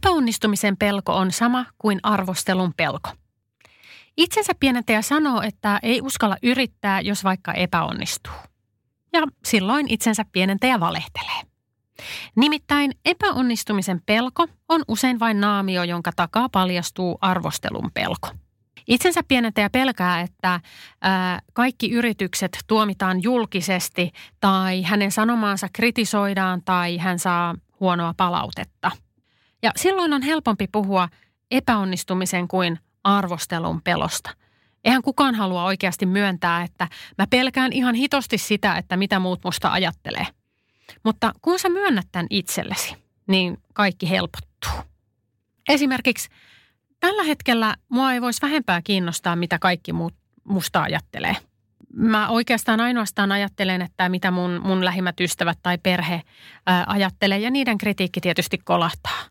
Epäonnistumisen pelko on sama kuin arvostelun pelko. Itsensä pienentäjä sanoo, että ei uskalla yrittää, jos vaikka epäonnistuu. Ja silloin itsensä pienentäjä valehtelee. Nimittäin epäonnistumisen pelko on usein vain naamio, jonka takaa paljastuu arvostelun pelko. Itsensä pienentäjä pelkää, että ää, kaikki yritykset tuomitaan julkisesti tai hänen sanomaansa kritisoidaan tai hän saa huonoa palautetta. Ja silloin on helpompi puhua epäonnistumisen kuin arvostelun pelosta. Eihän kukaan halua oikeasti myöntää, että mä pelkään ihan hitosti sitä, että mitä muut musta ajattelee. Mutta kun sä myönnät tämän itsellesi, niin kaikki helpottuu. Esimerkiksi tällä hetkellä mua ei voisi vähempää kiinnostaa, mitä kaikki muut musta ajattelee. Mä oikeastaan ainoastaan ajattelen, että mitä mun, mun lähimmät ystävät tai perhe ää, ajattelee ja niiden kritiikki tietysti kolahtaa.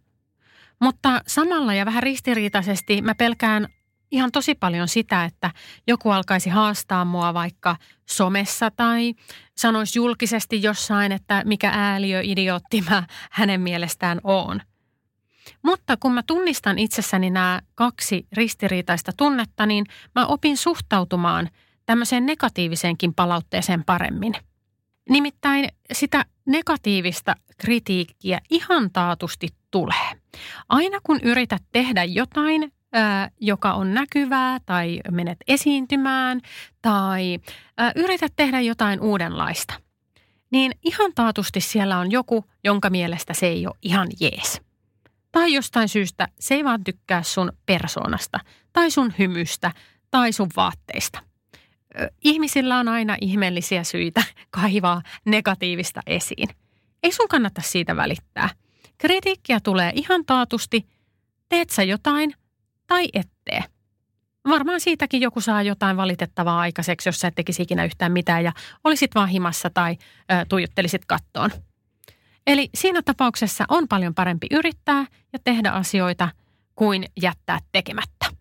Mutta samalla ja vähän ristiriitaisesti mä pelkään ihan tosi paljon sitä, että joku alkaisi haastaa mua vaikka somessa tai sanoisi julkisesti jossain, että mikä ääliö idiootti mä hänen mielestään oon. Mutta kun mä tunnistan itsessäni nämä kaksi ristiriitaista tunnetta, niin mä opin suhtautumaan tämmöiseen negatiiviseenkin palautteeseen paremmin. Nimittäin sitä negatiivista kritiikkiä ihan taatusti tulee. Aina kun yrität tehdä jotain, joka on näkyvää tai menet esiintymään tai yrität tehdä jotain uudenlaista, niin ihan taatusti siellä on joku, jonka mielestä se ei ole ihan jees. Tai jostain syystä se ei vaan tykkää sun persoonasta tai sun hymystä tai sun vaatteista. Ihmisillä on aina ihmeellisiä syitä kaivaa negatiivista esiin. Ei sun kannata siitä välittää. Kritiikkiä tulee ihan taatusti. Teet sä jotain tai ettee. Varmaan siitäkin joku saa jotain valitettavaa aikaiseksi, jos sä et tekisi ikinä yhtään mitään ja olisit vaan himassa tai ö, tuijottelisit kattoon. Eli siinä tapauksessa on paljon parempi yrittää ja tehdä asioita kuin jättää tekemättä.